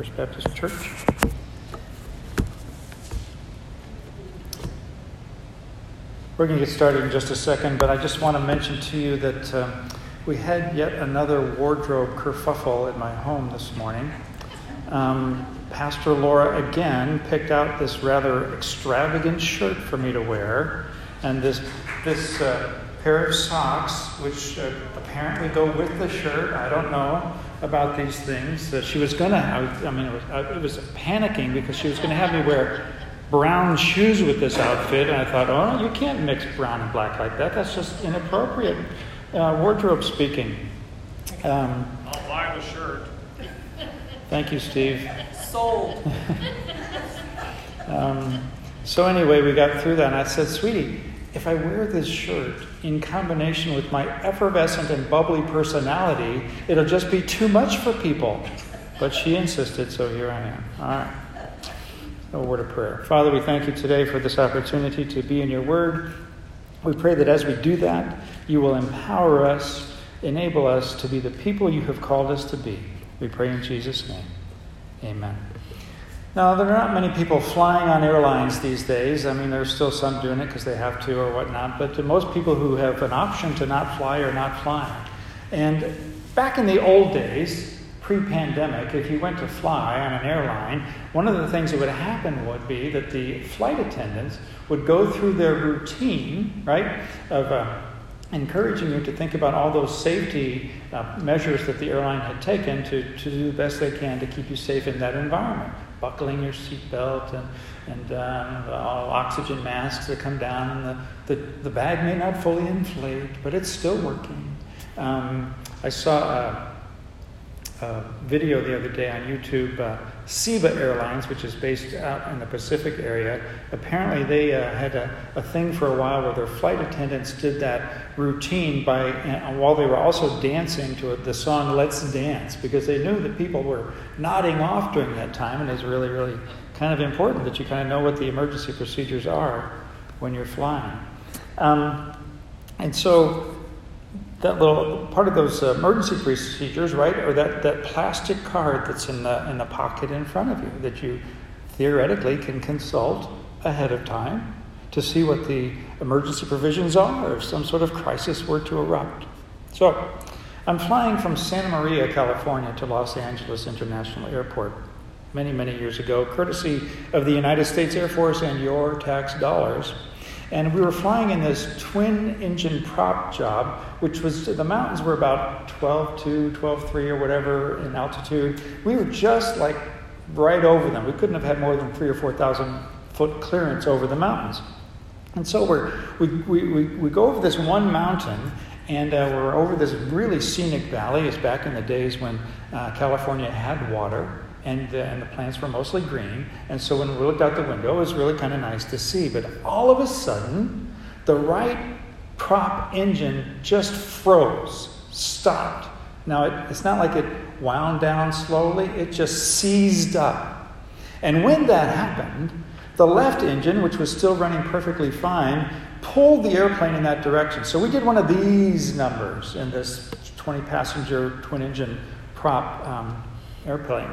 First Baptist Church. We're going to get started in just a second, but I just want to mention to you that um, we had yet another wardrobe kerfuffle at my home this morning. Um, Pastor Laura again picked out this rather extravagant shirt for me to wear, and this this uh, pair of socks, which uh, apparently go with the shirt. I don't know about these things. Uh, she was going to, I mean, it was, uh, it was panicking because she was going to have me wear brown shoes with this outfit. And I thought, oh, you can't mix brown and black like that. That's just inappropriate, uh, wardrobe speaking. Um, I'll buy the shirt. Thank you, Steve. Sold. um, so, anyway, we got through that, and I said, sweetie, if I wear this shirt in combination with my effervescent and bubbly personality, it'll just be too much for people. But she insisted, so here I am. All right. A word of prayer. Father, we thank you today for this opportunity to be in your word. We pray that as we do that, you will empower us, enable us to be the people you have called us to be. We pray in Jesus' name. Amen. Now, there are not many people flying on airlines these days. I mean, there's still some doing it because they have to or whatnot, but to most people who have an option to not fly are not flying. And back in the old days, pre pandemic, if you went to fly on an airline, one of the things that would happen would be that the flight attendants would go through their routine, right, of uh, encouraging you to think about all those safety uh, measures that the airline had taken to, to do the best they can to keep you safe in that environment buckling your seatbelt and, and um, all oxygen masks that come down, and the, the, the bag may not fully inflate, but it's still working. Um, I saw a, a, video the other day on YouTube. Uh, Cebu Airlines, which is based out in the Pacific area, apparently they uh, had a, a, thing for a while where their flight attendants did that routine by uh, while they were also dancing to the song "Let's Dance" because they knew that people were nodding off during that time, and it's really, really kind of important that you kind of know what the emergency procedures are when you're flying. Um, and so that little part of those uh, emergency procedures, right, or that, that plastic card that's in the, in the pocket in front of you that you theoretically can consult ahead of time to see what the emergency provisions are if some sort of crisis were to erupt. So, I'm flying from Santa Maria, California to Los Angeles International Airport many, many years ago, courtesy of the United States Air Force and your tax dollars. And we were flying in this twin engine prop job, which was the mountains were about 12 2, 12 3 or whatever in altitude. We were just like right over them. We couldn't have had more than three or 4,000 foot clearance over the mountains. And so we're, we, we, we, we go over this one mountain, and uh, we're over this really scenic valley. It's back in the days when uh, California had water and, uh, and the plants were mostly green. And so when we looked out the window, it was really kind of nice to see. But all of a sudden, the right prop engine just froze, stopped. Now, it, it's not like it wound down slowly, it just seized up. And when that happened, the left engine, which was still running perfectly fine, pulled the airplane in that direction. So we did one of these numbers in this 20 passenger twin engine prop um, airplane.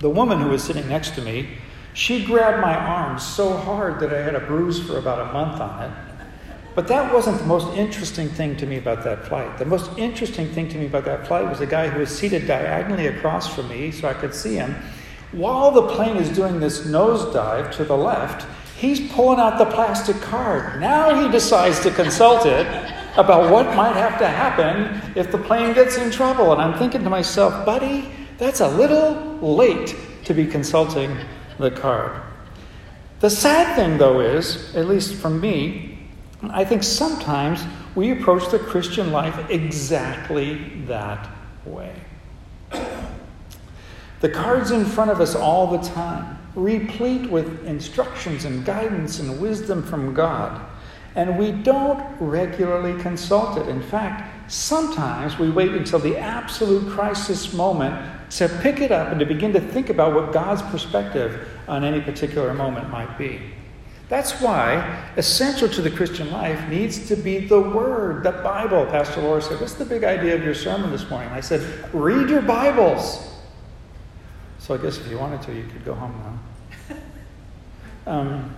The woman who was sitting next to me, she grabbed my arm so hard that I had a bruise for about a month on it. But that wasn't the most interesting thing to me about that flight. The most interesting thing to me about that flight was the guy who was seated diagonally across from me so I could see him. While the plane is doing this nosedive to the left, he's pulling out the plastic card. Now he decides to consult it about what might have to happen if the plane gets in trouble. And I'm thinking to myself, buddy, that's a little late to be consulting the card. The sad thing, though, is, at least from me, I think sometimes we approach the Christian life exactly that way. The card's in front of us all the time, replete with instructions and guidance and wisdom from God and we don't regularly consult it. In fact, sometimes we wait until the absolute crisis moment to pick it up and to begin to think about what God's perspective on any particular moment might be. That's why essential to the Christian life needs to be the Word, the Bible. Pastor Laura said, What's the big idea of your sermon this morning? I said, Read your Bibles. So I guess if you wanted to, you could go home now. Um,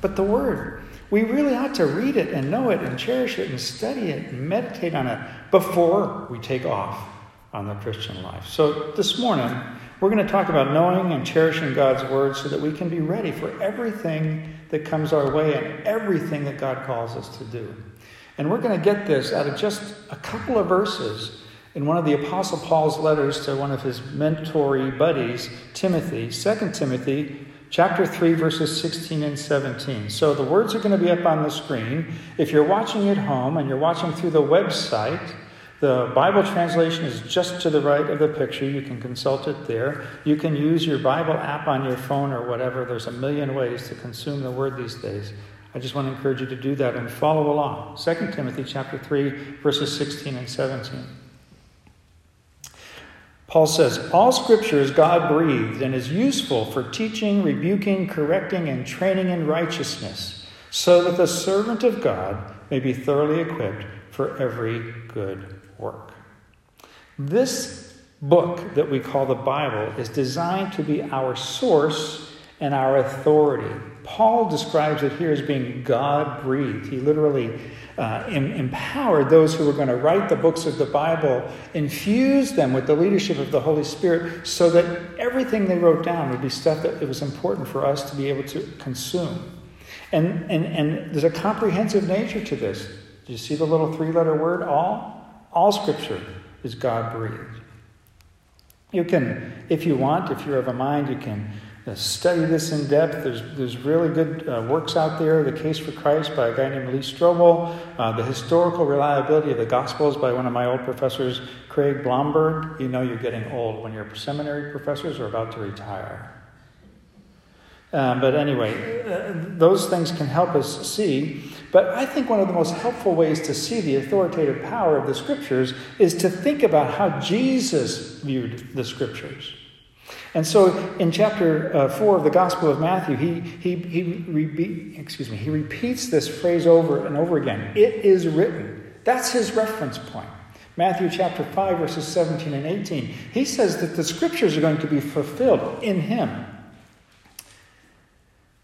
but the Word, we really ought to read it and know it and cherish it and study it and meditate on it before we take off on the Christian life. So this morning, we're going to talk about knowing and cherishing God's Word so that we can be ready for everything that comes our way and everything that God calls us to do. And we're going to get this out of just a couple of verses in one of the Apostle Paul's letters to one of his mentory buddies, Timothy, 2 Timothy chapter 3, verses 16 and 17. So the words are going to be up on the screen. If you're watching at home and you're watching through the website, the Bible translation is just to the right of the picture. You can consult it there. You can use your Bible app on your phone or whatever. There's a million ways to consume the word these days. I just want to encourage you to do that and follow along. 2 Timothy chapter 3 verses 16 and 17. Paul says, All scripture is God breathed and is useful for teaching, rebuking, correcting, and training in righteousness, so that the servant of God may be thoroughly equipped for every good work. This book that we call the Bible is designed to be our source and our authority. Paul describes it here as being God breathed. He literally uh, em- empowered those who were going to write the books of the Bible, infused them with the leadership of the Holy Spirit so that everything they wrote down would be stuff that it was important for us to be able to consume. And, and, and there's a comprehensive nature to this. Do you see the little three letter word, all? All scripture is God breathed. You can, if you want, if you're of a mind, you can uh, study this in depth. There's, there's really good uh, works out there. The Case for Christ by a guy named Lee Strobel. Uh, the Historical Reliability of the Gospels by one of my old professors, Craig Blomberg. You know you're getting old when your seminary professors are about to retire. Um, but anyway, uh, those things can help us see. But I think one of the most helpful ways to see the authoritative power of the scriptures is to think about how Jesus viewed the scriptures. And so in chapter uh, 4 of the Gospel of Matthew, he, he, he, excuse me, he repeats this phrase over and over again It is written. That's his reference point. Matthew chapter 5, verses 17 and 18. He says that the scriptures are going to be fulfilled in him.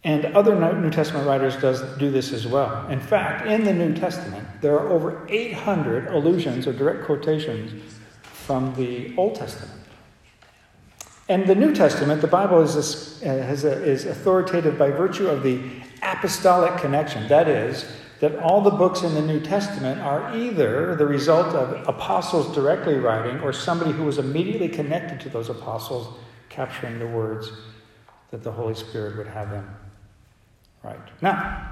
And other New Testament writers does do this as well. In fact, in the New Testament, there are over 800 allusions or direct quotations from the Old Testament. And the New Testament, the Bible is, a, uh, a, is authoritative by virtue of the apostolic connection. That is, that all the books in the New Testament are either the result of apostles directly writing or somebody who was immediately connected to those apostles capturing the words that the Holy Spirit would have them write. Now,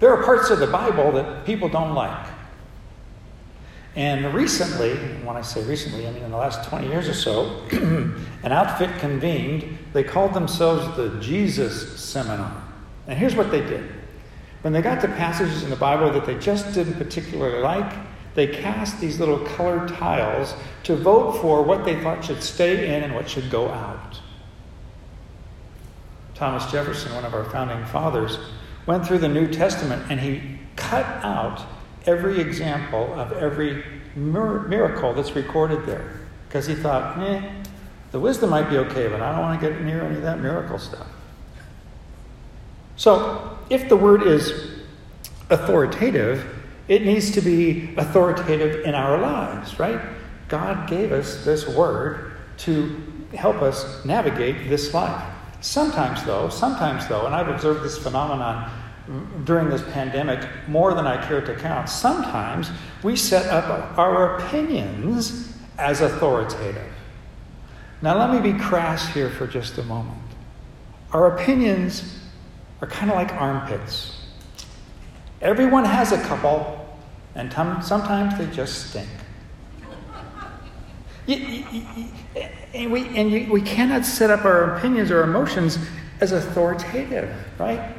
there are parts of the Bible that people don't like. And recently, when I say recently, I mean in the last 20 years or so, an outfit convened. They called themselves the Jesus Seminar. And here's what they did when they got to passages in the Bible that they just didn't particularly like, they cast these little colored tiles to vote for what they thought should stay in and what should go out. Thomas Jefferson, one of our founding fathers, went through the New Testament and he cut out every example of every miracle that's recorded there. Because he thought, eh, the wisdom might be okay, but I don't want to get near any of that miracle stuff. So, if the word is authoritative, it needs to be authoritative in our lives, right? God gave us this word to help us navigate this life. Sometimes, though, sometimes, though, and I've observed this phenomenon during this pandemic more than I care to count, sometimes we set up our opinions as authoritative. Now, let me be crass here for just a moment. Our opinions are kind of like armpits. Everyone has a couple, and t- sometimes they just stink. and we, and we cannot set up our opinions or emotions as authoritative, right?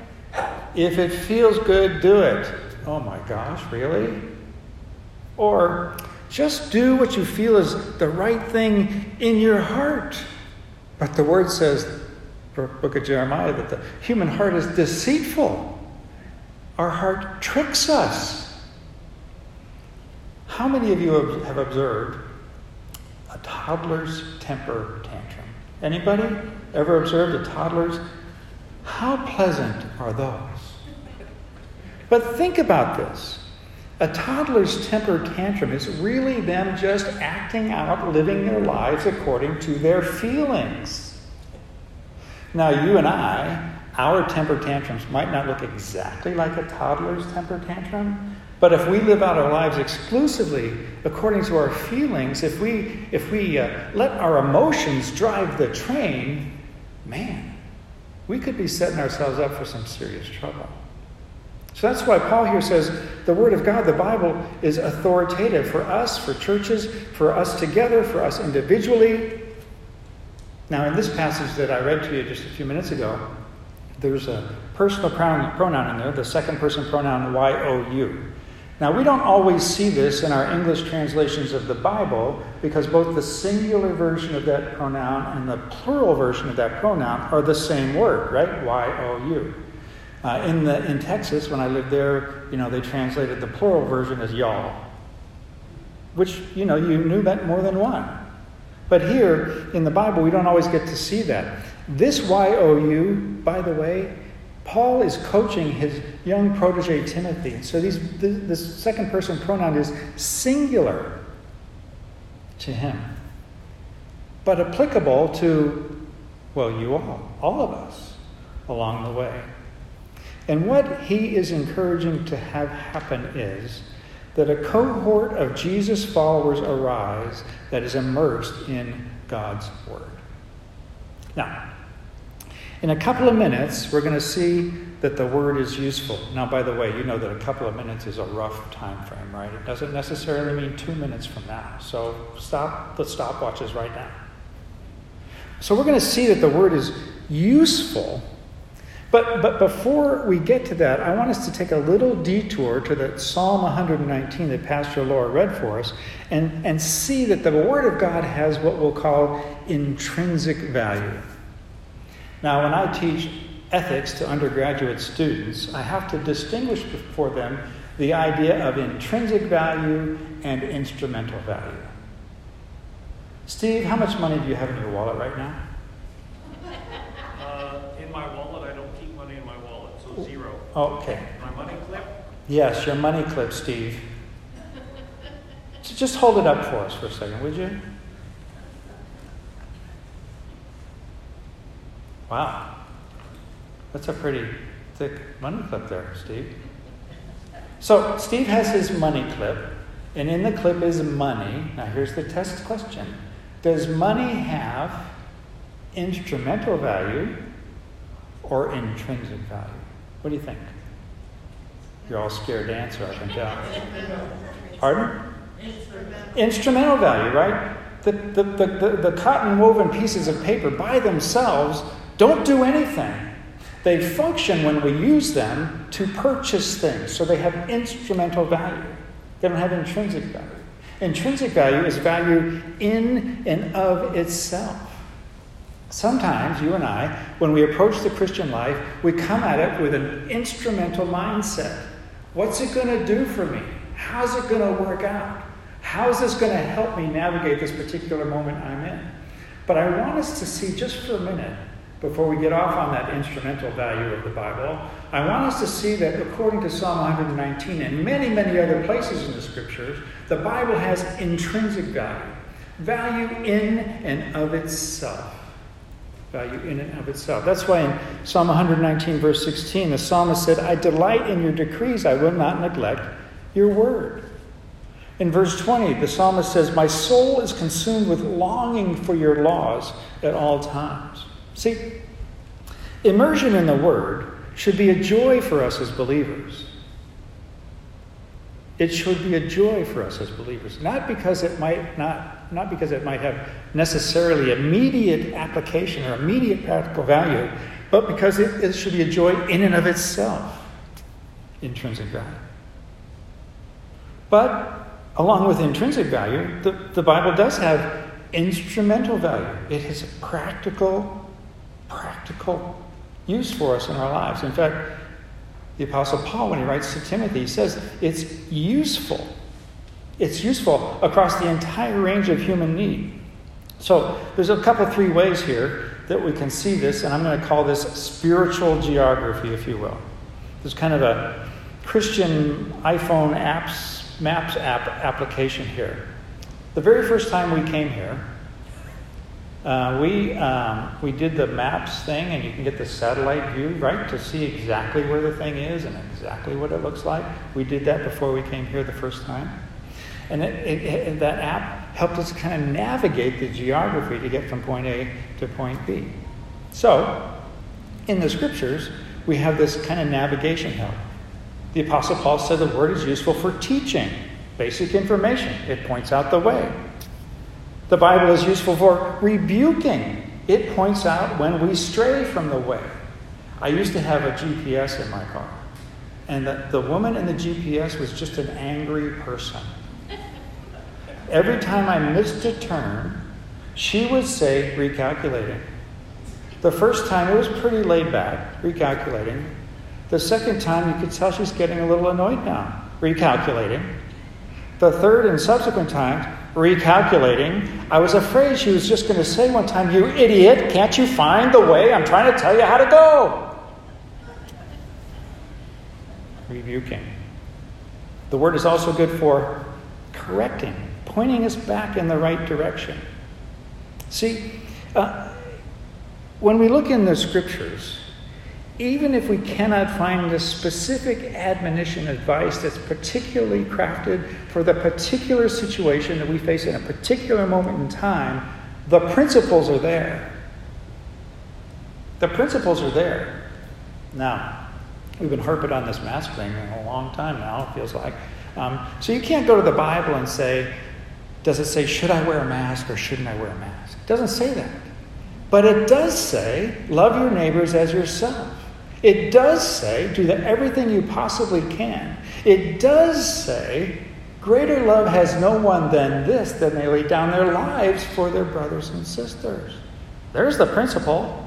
If it feels good, do it. Oh my gosh, really? Or just do what you feel is the right thing in your heart. But the word says, book of Jeremiah, that the human heart is deceitful. Our heart tricks us. How many of you have observed a toddler's temper tantrum. Anybody ever observed a toddler's? How pleasant are those? But think about this. A toddler's temper tantrum is really them just acting out, living their lives according to their feelings. Now, you and I, our temper tantrums might not look exactly like a toddler's temper tantrum, but if we live out our lives exclusively according to our feelings, if we, if we uh, let our emotions drive the train, man, we could be setting ourselves up for some serious trouble. So that's why Paul here says the Word of God, the Bible, is authoritative for us, for churches, for us together, for us individually. Now, in this passage that I read to you just a few minutes ago, there's a personal pronoun in there, the second person pronoun Y O U. Now, we don't always see this in our English translations of the Bible because both the singular version of that pronoun and the plural version of that pronoun are the same word, right? Y O U. Uh, in, the, in Texas, when I lived there, you know, they translated the plural version as y'all, which, you know, you knew meant more than one. But here in the Bible, we don't always get to see that. This YOU, by the way, Paul is coaching his young protege Timothy. So these, this, this second person pronoun is singular to him, but applicable to, well, you all, all of us along the way. And what he is encouraging to have happen is that a cohort of Jesus followers arise that is immersed in God's Word. Now, in a couple of minutes, we're going to see that the Word is useful. Now, by the way, you know that a couple of minutes is a rough time frame, right? It doesn't necessarily mean two minutes from now. So stop the stopwatches right now. So we're going to see that the Word is useful but, but before we get to that, I want us to take a little detour to the Psalm 119 that Pastor Laura read for us and, and see that the Word of God has what we'll call intrinsic value. Now, when I teach ethics to undergraduate students, I have to distinguish for them the idea of intrinsic value and instrumental value. Steve, how much money do you have in your wallet right now? Uh, in my wallet, I don't keep money in my wallet, so zero. okay. My money clip? Yes, your money clip, Steve. Just hold it up for us for a second, would you? Wow. That's a pretty thick money clip there, Steve. So, Steve has his money clip, and in the clip is money. Now, here's the test question Does money have instrumental value or intrinsic value? What do you think? You're all scared to answer, I can tell. Pardon? Instrumental. Value, right? The, the, the, the, the cotton woven pieces of paper by themselves don't do anything. They function when we use them to purchase things, so they have instrumental value. They don't have intrinsic value. Intrinsic value is value in and of itself. Sometimes you and I, when we approach the Christian life, we come at it with an instrumental mindset. What's it going to do for me? How's it going to work out? How is this going to help me navigate this particular moment I'm in? But I want us to see just for a minute, before we get off on that instrumental value of the Bible, I want us to see that according to Psalm 119 and many, many other places in the scriptures, the Bible has intrinsic value, value in and of itself value in and of itself. That's why in Psalm 119, verse 16, the psalmist said, I delight in your decrees, I will not neglect your word. In verse 20, the psalmist says, My soul is consumed with longing for your laws at all times. See, immersion in the word should be a joy for us as believers. It should be a joy for us as believers, not because it might not, not because it might have necessarily immediate application or immediate practical value, but because it, it should be a joy in and of itself, intrinsic value. But along with intrinsic value, the, the Bible does have instrumental value. It has a practical, practical use for us in our lives. In fact, the Apostle Paul, when he writes to Timothy, he says it's useful. It's useful across the entire range of human need. So there's a couple, three ways here that we can see this, and I'm going to call this spiritual geography, if you will. There's kind of a Christian iPhone apps, maps app application here. The very first time we came here, uh, we, um, we did the maps thing, and you can get the satellite view, right, to see exactly where the thing is and exactly what it looks like. We did that before we came here the first time. And it, it, it, that app helped us kind of navigate the geography to get from point A to point B. So, in the scriptures, we have this kind of navigation help. The Apostle Paul said the word is useful for teaching, basic information. It points out the way. The Bible is useful for rebuking. It points out when we stray from the way. I used to have a GPS in my car, and the, the woman in the GPS was just an angry person. Every time I missed a turn, she would say, recalculating. The first time it was pretty laid back, recalculating. The second time you could tell she's getting a little annoyed now, recalculating. The third and subsequent times, recalculating. I was afraid she was just going to say one time, You idiot, can't you find the way? I'm trying to tell you how to go. Rebuking. The word is also good for correcting, pointing us back in the right direction. See, uh, when we look in the scriptures, even if we cannot find the specific admonition advice that's particularly crafted for the particular situation that we face in a particular moment in time, the principles are there. The principles are there. Now, we've been harping on this mask thing for a long time now, it feels like. Um, so you can't go to the Bible and say, does it say, should I wear a mask or shouldn't I wear a mask? It doesn't say that. But it does say, love your neighbors as yourself. It does say, do the, everything you possibly can. It does say, greater love has no one than this, than they lay down their lives for their brothers and sisters. There's the principle.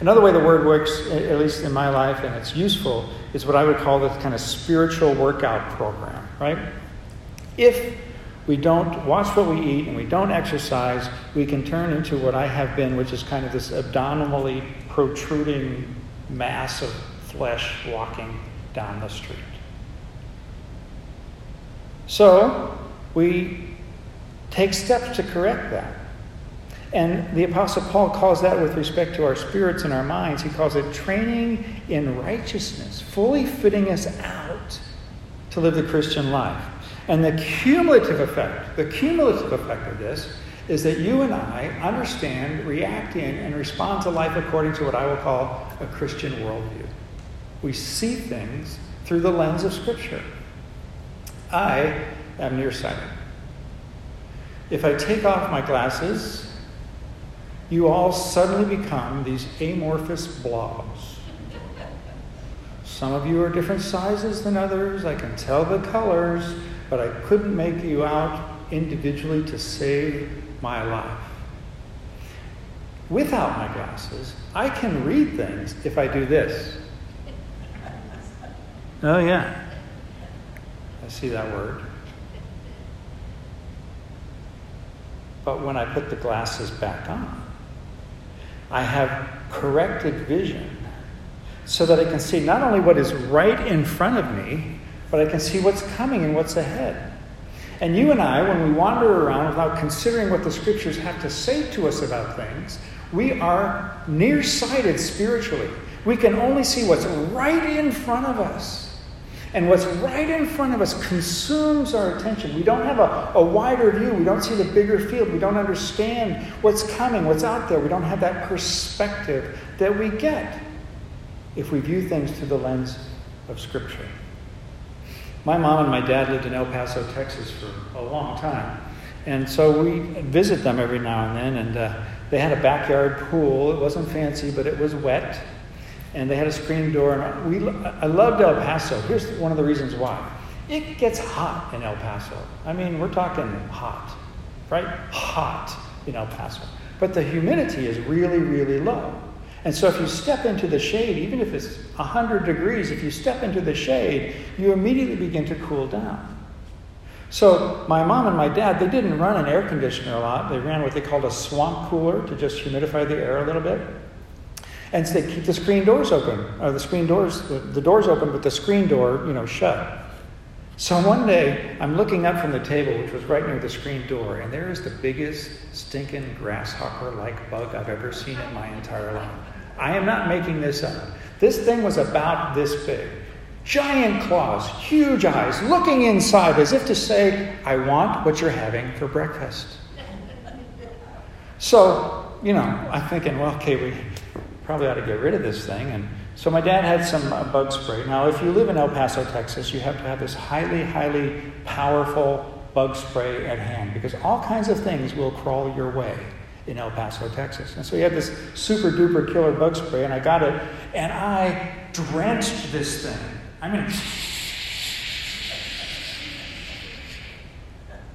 Another way the word works, at least in my life, and it's useful, is what I would call this kind of spiritual workout program, right? If we don't watch what we eat and we don't exercise, we can turn into what I have been, which is kind of this abdominally protruding mass of flesh walking down the street. So we take steps to correct that. And the Apostle Paul calls that with respect to our spirits and our minds, he calls it training in righteousness, fully fitting us out to live the Christian life. And the cumulative effect, the cumulative effect of this is that you and I understand, react in, and respond to life according to what I will call a Christian worldview. We see things through the lens of Scripture. I am nearsighted. If I take off my glasses, you all suddenly become these amorphous blobs. Some of you are different sizes than others. I can tell the colors, but I couldn't make you out individually to save my life. Without my glasses, I can read things if I do this. Oh, yeah. I see that word. But when I put the glasses back on, I have corrected vision so that I can see not only what is right in front of me, but I can see what's coming and what's ahead. And you and I, when we wander around without considering what the scriptures have to say to us about things, we are nearsighted spiritually. We can only see what's right in front of us. And what's right in front of us consumes our attention. We don't have a, a wider view. We don't see the bigger field. We don't understand what's coming, what's out there. We don't have that perspective that we get if we view things through the lens of Scripture. My mom and my dad lived in El Paso, Texas for a long time. And so we visit them every now and then. And uh, they had a backyard pool. It wasn't fancy, but it was wet. And they had a screen door. And we, I loved El Paso. Here's one of the reasons why it gets hot in El Paso. I mean, we're talking hot, right? Hot in El Paso. But the humidity is really, really low. And so if you step into the shade, even if it's 100 degrees, if you step into the shade, you immediately begin to cool down. So my mom and my dad, they didn't run an air conditioner a lot. They ran what they called a swamp cooler to just humidify the air a little bit. And so they keep the screen doors open, or the screen doors, the, the doors open, but the screen door, you know, shut. So one day, I'm looking up from the table, which was right near the screen door, and there is the biggest stinking grasshopper like bug I've ever seen in my entire life. I am not making this up. This thing was about this big. Giant claws, huge eyes, looking inside as if to say, I want what you're having for breakfast. So, you know, I'm thinking, well, okay, we probably ought to get rid of this thing. And so my dad had some uh, bug spray. Now, if you live in El Paso, Texas, you have to have this highly, highly powerful bug spray at hand because all kinds of things will crawl your way in El Paso, Texas. And so he had this super duper killer bug spray, and I got it, and I drenched this thing. I mean,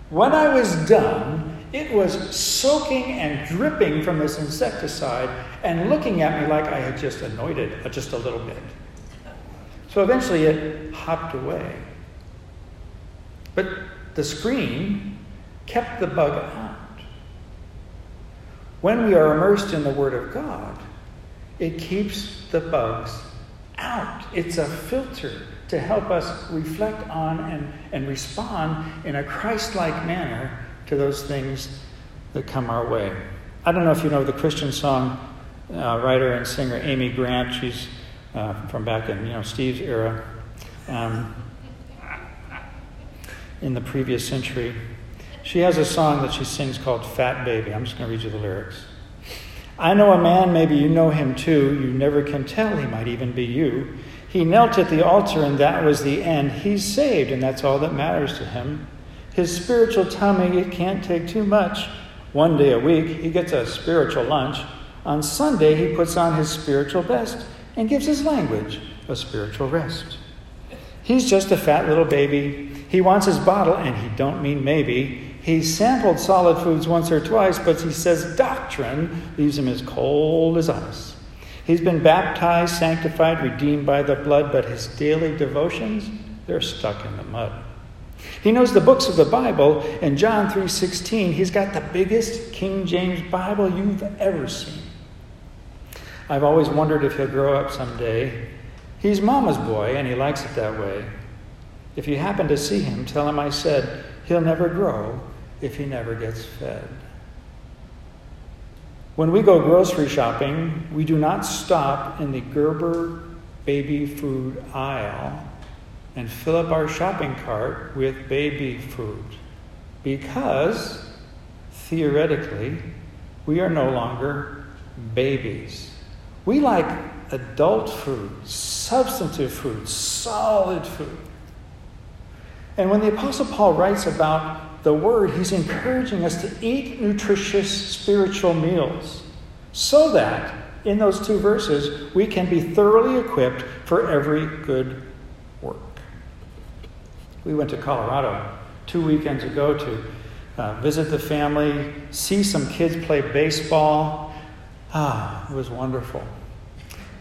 when I was done, it was soaking and dripping from this insecticide and looking at me like I had just anointed it uh, just a little bit. So eventually it hopped away. But the screen kept the bug out. When we are immersed in the Word of God, it keeps the bugs out. It's a filter to help us reflect on and, and respond in a Christ like manner to those things that come our way. I don't know if you know the Christian song uh, writer and singer Amy Grant. She's uh, from back in you know Steve's era, um, in the previous century. She has a song that she sings called "Fat Baby." I'm just going to read you the lyrics. I know a man, maybe you know him too. You never can tell, he might even be you. He knelt at the altar, and that was the end. He's saved, and that's all that matters to him. His spiritual tummy, it can't take too much. One day a week, he gets a spiritual lunch. On Sunday, he puts on his spiritual best and gives his language a spiritual rest. He's just a fat little baby. He wants his bottle, and he don't mean maybe. He's sampled solid foods once or twice, but he says doctrine leaves him as cold as ice. He's been baptized, sanctified, redeemed by the blood, but his daily devotions, they're stuck in the mud. He knows the books of the Bible. and John 3:16, he's got the biggest King James Bible you've ever seen. I've always wondered if he'll grow up someday. He's mama's boy and he likes it that way. If you happen to see him, tell him I said he'll never grow if he never gets fed. When we go grocery shopping, we do not stop in the Gerber baby food aisle and fill up our shopping cart with baby food because theoretically we are no longer babies. We like adult food, substantive food, solid food. And when the Apostle Paul writes about the Word, he's encouraging us to eat nutritious spiritual meals so that in those two verses we can be thoroughly equipped for every good work. We went to Colorado two weekends ago to uh, visit the family, see some kids play baseball. Ah, it was wonderful.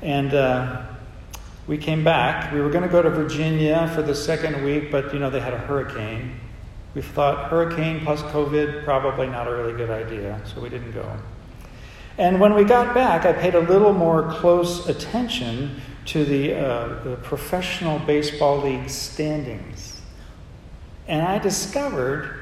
And uh, we came back. We were going to go to Virginia for the second week, but you know, they had a hurricane. We thought hurricane plus COVID, probably not a really good idea, so we didn't go. And when we got back, I paid a little more close attention to the, uh, the professional baseball league standings. And I discovered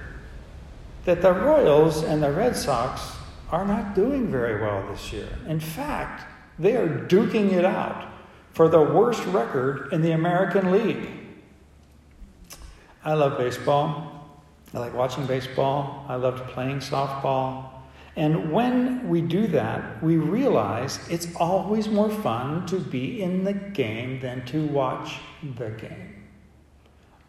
that the Royals and the Red Sox are not doing very well this year. In fact, they are duking it out for the worst record in the American League. I love baseball. I like watching baseball. I loved playing softball. And when we do that, we realize it's always more fun to be in the game than to watch the game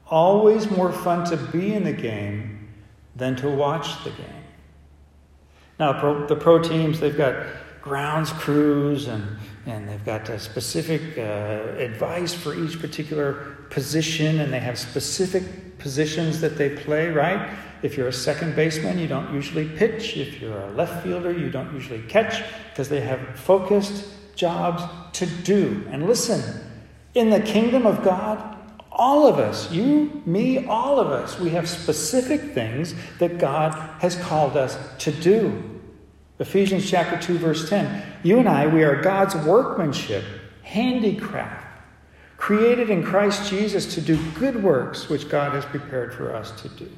always more fun to be in the game than to watch the game. Now, the pro teams, they've got grounds crews and, and they've got specific uh, advice for each particular position, and they have specific positions that they play, right? If you're a second baseman, you don't usually pitch. If you're a left fielder, you don't usually catch because they have focused jobs to do. And listen, in the kingdom of God, All of us, you, me, all of us, we have specific things that God has called us to do. Ephesians chapter 2 verse 10. You and I, we are God's workmanship, handicraft, created in Christ Jesus to do good works which God has prepared for us to do.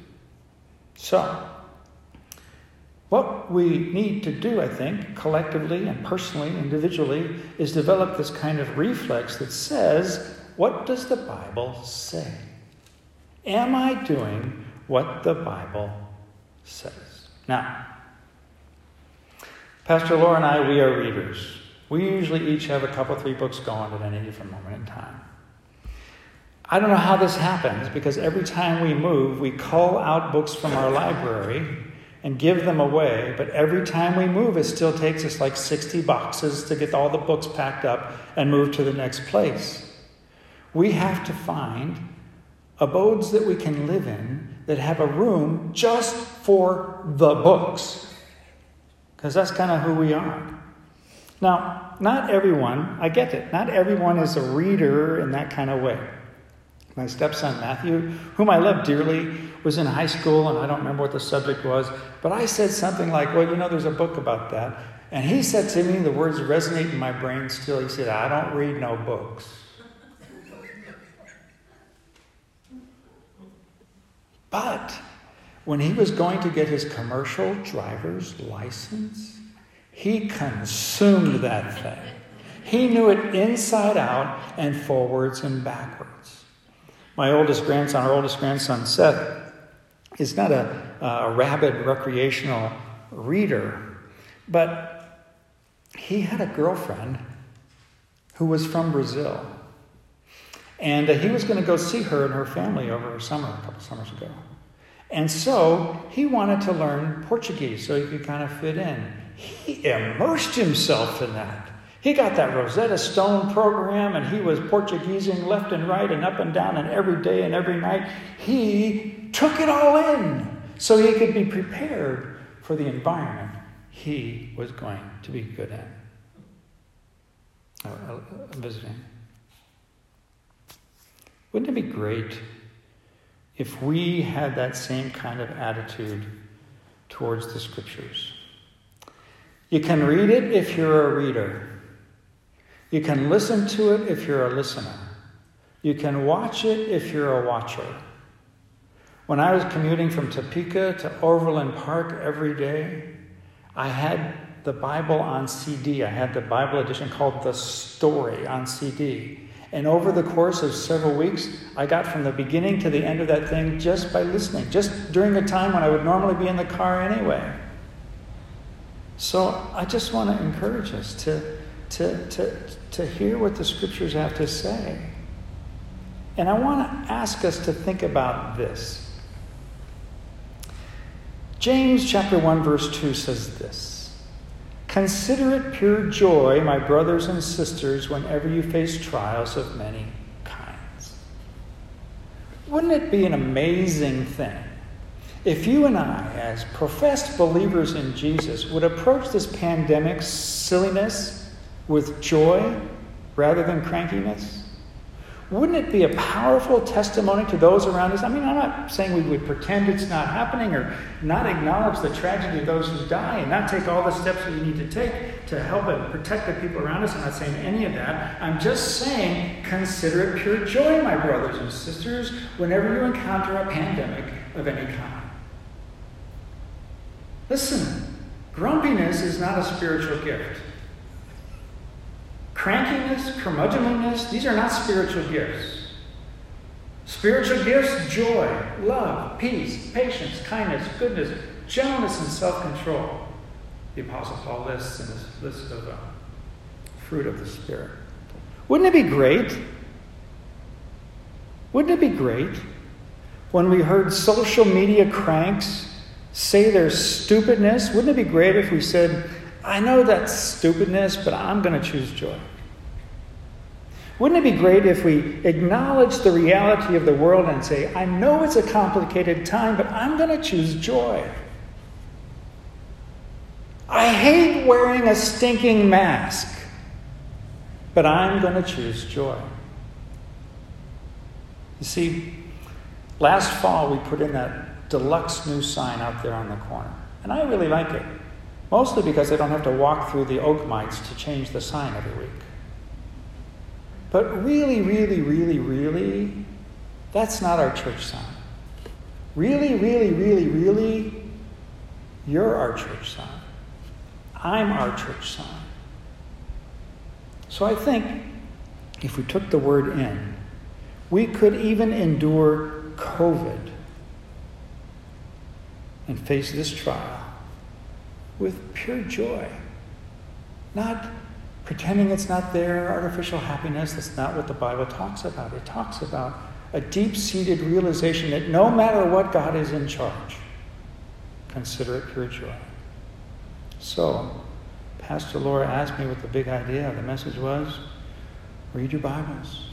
So, what we need to do, I think, collectively and personally, individually, is develop this kind of reflex that says, what does the Bible say? Am I doing what the Bible says? Now, Pastor Laura and I, we are readers. We usually each have a couple, three books going at any different moment in time. I don't know how this happens because every time we move, we call out books from our library and give them away, but every time we move, it still takes us like 60 boxes to get all the books packed up and move to the next place. We have to find abodes that we can live in that have a room just for the books, because that's kind of who we are. Now, not everyone, I get it, not everyone is a reader in that kind of way. My stepson Matthew, whom I love dearly, was in high school, and I don't remember what the subject was, but I said something like, Well, you know, there's a book about that. And he said to me, the words resonate in my brain still. He said, I don't read no books. But when he was going to get his commercial driver's license, he consumed that thing. He knew it inside out and forwards and backwards. My oldest grandson, our oldest grandson, Seth, is not a, a rabid recreational reader, but he had a girlfriend who was from Brazil. And uh, he was going to go see her and her family over summer, a couple summers ago. And so he wanted to learn Portuguese so he could kind of fit in. He immersed himself in that. He got that Rosetta Stone program and he was Portuguesing left and right and up and down and every day and every night. He took it all in so he could be prepared for the environment he was going to be good at. Uh, uh, visiting. Wouldn't it be great if we had that same kind of attitude towards the scriptures? You can read it if you're a reader. You can listen to it if you're a listener. You can watch it if you're a watcher. When I was commuting from Topeka to Overland Park every day, I had the Bible on CD. I had the Bible edition called The Story on CD. And over the course of several weeks, I got from the beginning to the end of that thing just by listening, just during the time when I would normally be in the car anyway. So I just want to encourage us to, to, to, to hear what the scriptures have to say. And I want to ask us to think about this. James chapter 1 verse 2 says this. Consider it pure joy, my brothers and sisters, whenever you face trials of many kinds. Wouldn't it be an amazing thing if you and I, as professed believers in Jesus, would approach this pandemic silliness with joy rather than crankiness? Wouldn't it be a powerful testimony to those around us? I mean, I'm not saying we would pretend it's not happening or not acknowledge the tragedy of those who die and not take all the steps we need to take to help and protect the people around us. I'm not saying any of that. I'm just saying consider it pure joy, my brothers and sisters, whenever you encounter a pandemic of any kind. Listen, grumpiness is not a spiritual gift. Crankiness, curmudgeonliness, these are not spiritual gifts. Spiritual gifts joy, love, peace, patience, kindness, goodness, gentleness, and self control. The Apostle Paul lists in his list of uh, fruit of the Spirit. Wouldn't it be great? Wouldn't it be great when we heard social media cranks say their stupidness? Wouldn't it be great if we said, I know that's stupidness, but I'm going to choose joy? Wouldn't it be great if we acknowledge the reality of the world and say, I know it's a complicated time, but I'm going to choose joy? I hate wearing a stinking mask, but I'm going to choose joy. You see, last fall we put in that deluxe new sign out there on the corner. And I really like it. Mostly because they don't have to walk through the oak mites to change the sign every week. But really, really, really, really, that's not our church sign. Really, really, really, really, you're our church sign. I'm our church sign. So I think if we took the word in, we could even endure COVID and face this trial with pure joy. Not pretending it's not there, artificial happiness. That's not what the Bible talks about. It talks about a deep seated realization that no matter what, God is in charge. Consider it pure joy. So, Pastor Laura asked me what the big idea of the message was. Read your Bibles.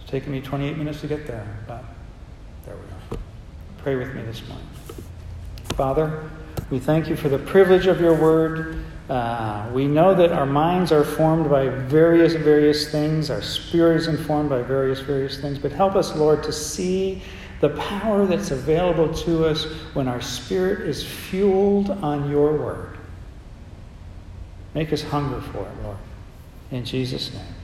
It's taken me 28 minutes to get there, but there we are. Pray with me this morning. Father, we thank you for the privilege of your word. Uh, we know that our minds are formed by various, various things. Our spirit is informed by various, various things. But help us, Lord, to see the power that's available to us when our spirit is fueled on your word. Make us hunger for it, Lord. In Jesus' name.